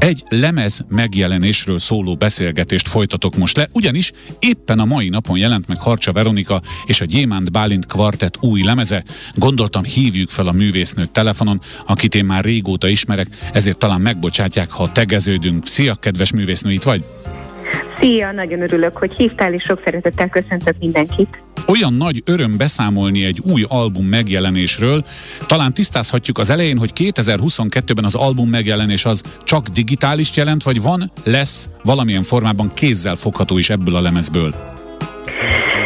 Egy lemez megjelenésről szóló beszélgetést folytatok most le, ugyanis éppen a mai napon jelent meg Harcsa Veronika és a Gyémánt Bálint kvartett új lemeze. Gondoltam hívjuk fel a művésznőt telefonon, akit én már régóta ismerek, ezért talán megbocsátják, ha tegeződünk. Szia, kedves művésznő, itt vagy? Szia, nagyon örülök, hogy hívtál, és sok szeretettel köszöntök mindenkit. Olyan nagy öröm beszámolni egy új album megjelenésről. Talán tisztázhatjuk az elején, hogy 2022-ben az album megjelenés az csak digitális jelent, vagy van, lesz valamilyen formában kézzel fogható is ebből a lemezből?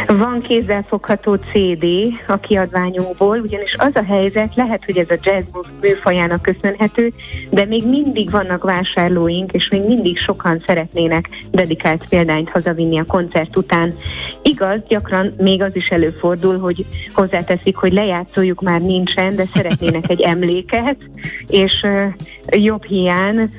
Van kézzelfogható CD a kiadványunkból, ugyanis az a helyzet, lehet, hogy ez a jazz műfajának köszönhető, de még mindig vannak vásárlóink, és még mindig sokan szeretnének dedikált példányt hazavinni a koncert után. Igaz, gyakran még az is előfordul, hogy hozzáteszik, hogy lejátszójuk már nincsen, de szeretnének egy emléket, és jobb hiány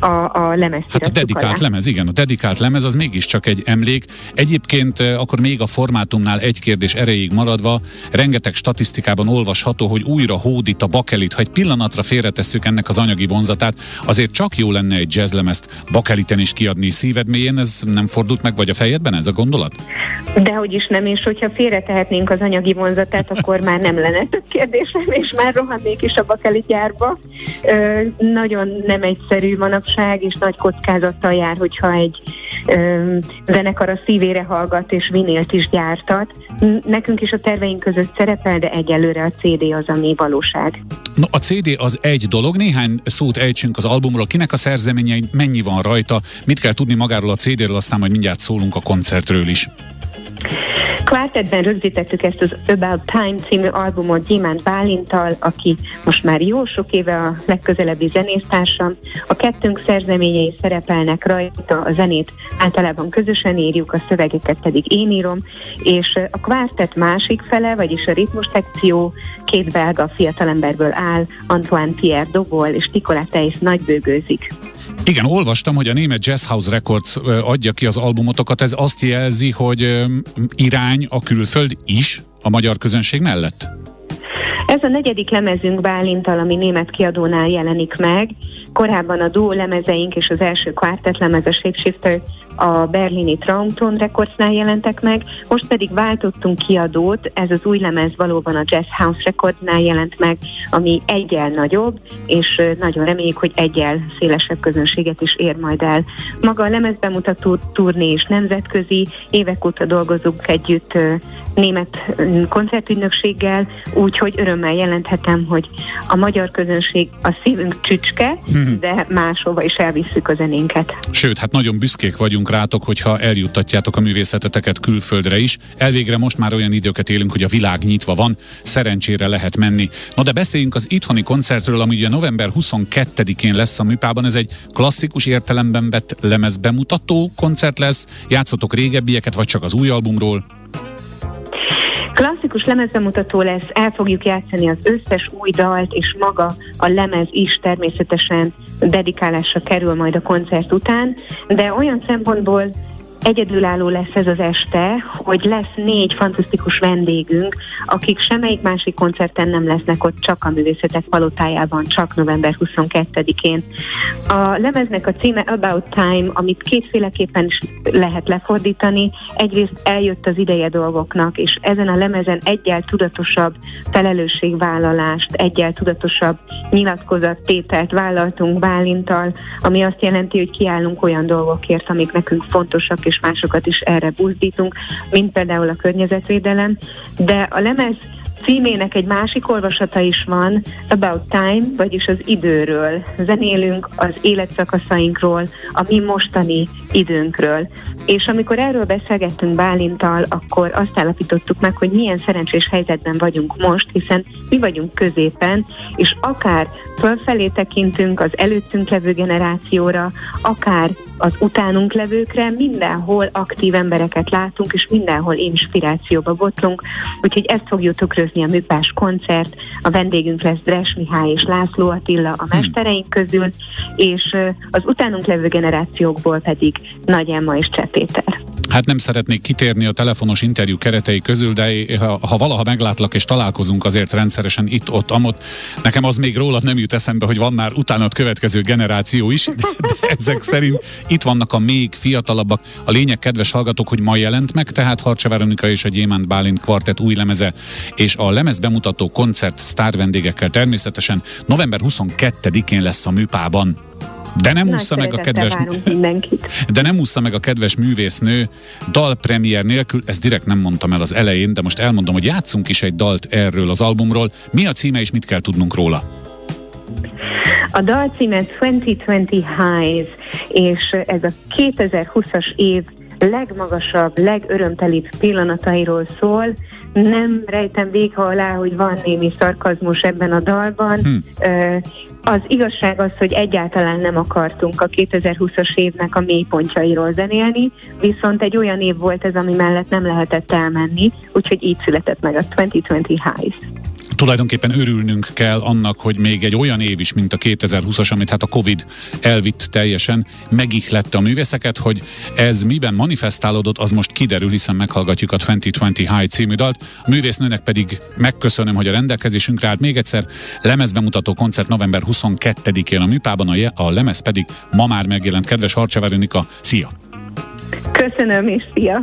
a, a lemez. Hát a dedikált alá. lemez, igen, a dedikált lemez az mégiscsak egy emlék. Egyébként akkor még a formátumnál egy kérdés erejéig maradva, rengeteg statisztikában olvasható, hogy újra hódít a bakelit. Ha egy pillanatra félretesszük ennek az anyagi vonzatát, azért csak jó lenne egy jazzlemezt bakeliten is kiadni szíved mélyén, ez nem fordult meg, vagy a fejedben ez a gondolat? Dehogy is nem, és hogyha félretehetnénk az anyagi vonzatát, akkor már nem lenne több kérdésem, és már rohannék is a bakelit járba. Ö, nagyon nem egyszerű manapság, és nagy kockázattal jár, hogyha egy ö, zenekar a szívére hallgat, és vinél vinylt is gyártat. Nekünk is a terveink között szerepel, de egyelőre a CD az, ami valóság. No, a CD az egy dolog, néhány szót ejtsünk az albumról, kinek a szerzeményei, mennyi van rajta, mit kell tudni magáról a CD-ről, aztán majd mindjárt szólunk a koncertről is. Kvártetben rögzítettük ezt az About Time című albumot Gyémánt Bálintal, aki most már jó sok éve a legközelebbi zenésztársam. A kettőnk szerzeményei szerepelnek rajta, a zenét általában közösen írjuk, a szövegeket pedig én írom, és a kvártett másik fele, vagyis a ritmus szekció két belga fiatalemberből áll, Antoine Pierre Dobol és Nicolas Teis nagybőgőzik. Igen, olvastam, hogy a német Jazz House Records adja ki az albumotokat. Ez azt jelzi, hogy irány a külföld is a magyar közönség mellett? Ez a negyedik lemezünk Bálintal, ami német kiadónál jelenik meg. Korábban a duó lemezeink és az első kvártett lemez a Shapeshifter a berlini Traumton Recordsnál jelentek meg, most pedig váltottunk kiadót, ez az új lemez valóban a Jazz House Recordsnál jelent meg, ami egyel nagyobb, és nagyon reméljük, hogy egyel szélesebb közönséget is ér majd el. Maga a lemezbemutató turné is nemzetközi, évek óta dolgozunk együtt német koncertügynökséggel, úgyhogy örömmel jelenthetem, hogy a magyar közönség a szívünk csücske, hmm. de máshova is elvisszük a zenénket. Sőt, hát nagyon büszkék vagyunk rátok, hogyha eljuttatjátok a művészeteteket külföldre is. Elvégre most már olyan időket élünk, hogy a világ nyitva van, szerencsére lehet menni. Na de beszéljünk az itthoni koncertről, ami ugye november 22-én lesz a műpában. Ez egy klasszikus értelemben vett lemezbemutató koncert lesz. Játszotok régebbieket, vagy csak az új albumról? Klasszikus lemezbemutató lesz, el fogjuk játszani az összes új dalt, és maga a lemez is természetesen dedikálásra kerül majd a koncert után, de olyan szempontból egyedülálló lesz ez az este, hogy lesz négy fantasztikus vendégünk, akik semmelyik másik koncerten nem lesznek ott, csak a művészetek palotájában, csak november 22-én. A lemeznek a címe About Time, amit kétféleképpen is lehet lefordítani. Egyrészt eljött az ideje dolgoknak, és ezen a lemezen egyel tudatosabb felelősségvállalást, egyel tudatosabb nyilatkozattételt vállaltunk Bálintal, ami azt jelenti, hogy kiállunk olyan dolgokért, amik nekünk fontosak és másokat is erre buzdítunk, mint például a környezetvédelem, de a lemez címének egy másik olvasata is van, About Time, vagyis az időről. Zenélünk az életszakaszainkról, a mi mostani időnkről. És amikor erről beszélgettünk Bálintal, akkor azt állapítottuk meg, hogy milyen szerencsés helyzetben vagyunk most, hiszen mi vagyunk középen, és akár fölfelé tekintünk az előttünk levő generációra, akár az utánunk levőkre, mindenhol aktív embereket látunk, és mindenhol inspirációba botlunk, úgyhogy ezt fogjuk tükrözni a Műpás koncert, a vendégünk lesz Dres Mihály és László Attila a hm. mestereink közül, és az utánunk levő generációkból pedig Nagy Emma és Csepéter. Hát nem szeretnék kitérni a telefonos interjú keretei közül, de ha, ha valaha meglátlak és találkozunk azért rendszeresen itt, ott, amott, nekem az még rólad nem jut eszembe, hogy van már utánad következő generáció is, de, de ezek szerint itt vannak a még fiatalabbak. A lényeg, kedves hallgatók, hogy ma jelent meg, tehát Harcsa Veronika és a Gyémánt Bálint kvartett új lemeze, és a lemez bemutató koncert sztár vendégekkel természetesen november 22-én lesz a műpában. De nem ússza meg a kedves De nem ússza meg a kedves művésznő dalpremier nélkül, ezt direkt nem mondtam el az elején, de most elmondom, hogy játszunk is egy dalt erről az albumról. Mi a címe és mit kell tudnunk róla? A dal címe 2020 Highs, és ez a 2020-as év legmagasabb, legörömtelibb pillanatairól szól. Nem rejtem végha alá, hogy van némi szarkazmus ebben a dalban. Hm. Az igazság az, hogy egyáltalán nem akartunk a 2020-as évnek a mélypontjairól zenélni, viszont egy olyan év volt ez, ami mellett nem lehetett elmenni, úgyhogy így született meg a 2020 Highs tulajdonképpen örülnünk kell annak, hogy még egy olyan év is, mint a 2020-as, amit hát a Covid elvitt teljesen, megihlette a művészeket, hogy ez miben manifestálódott, az most kiderül, hiszen meghallgatjuk a 2020 High című dalt. A művésznőnek pedig megköszönöm, hogy a rendelkezésünkre állt még egyszer. Lemezbemutató koncert november 22-én a műpában, a, a lemez pedig ma már megjelent. Kedves Harcsa Veronika, szia! Köszönöm, és szia!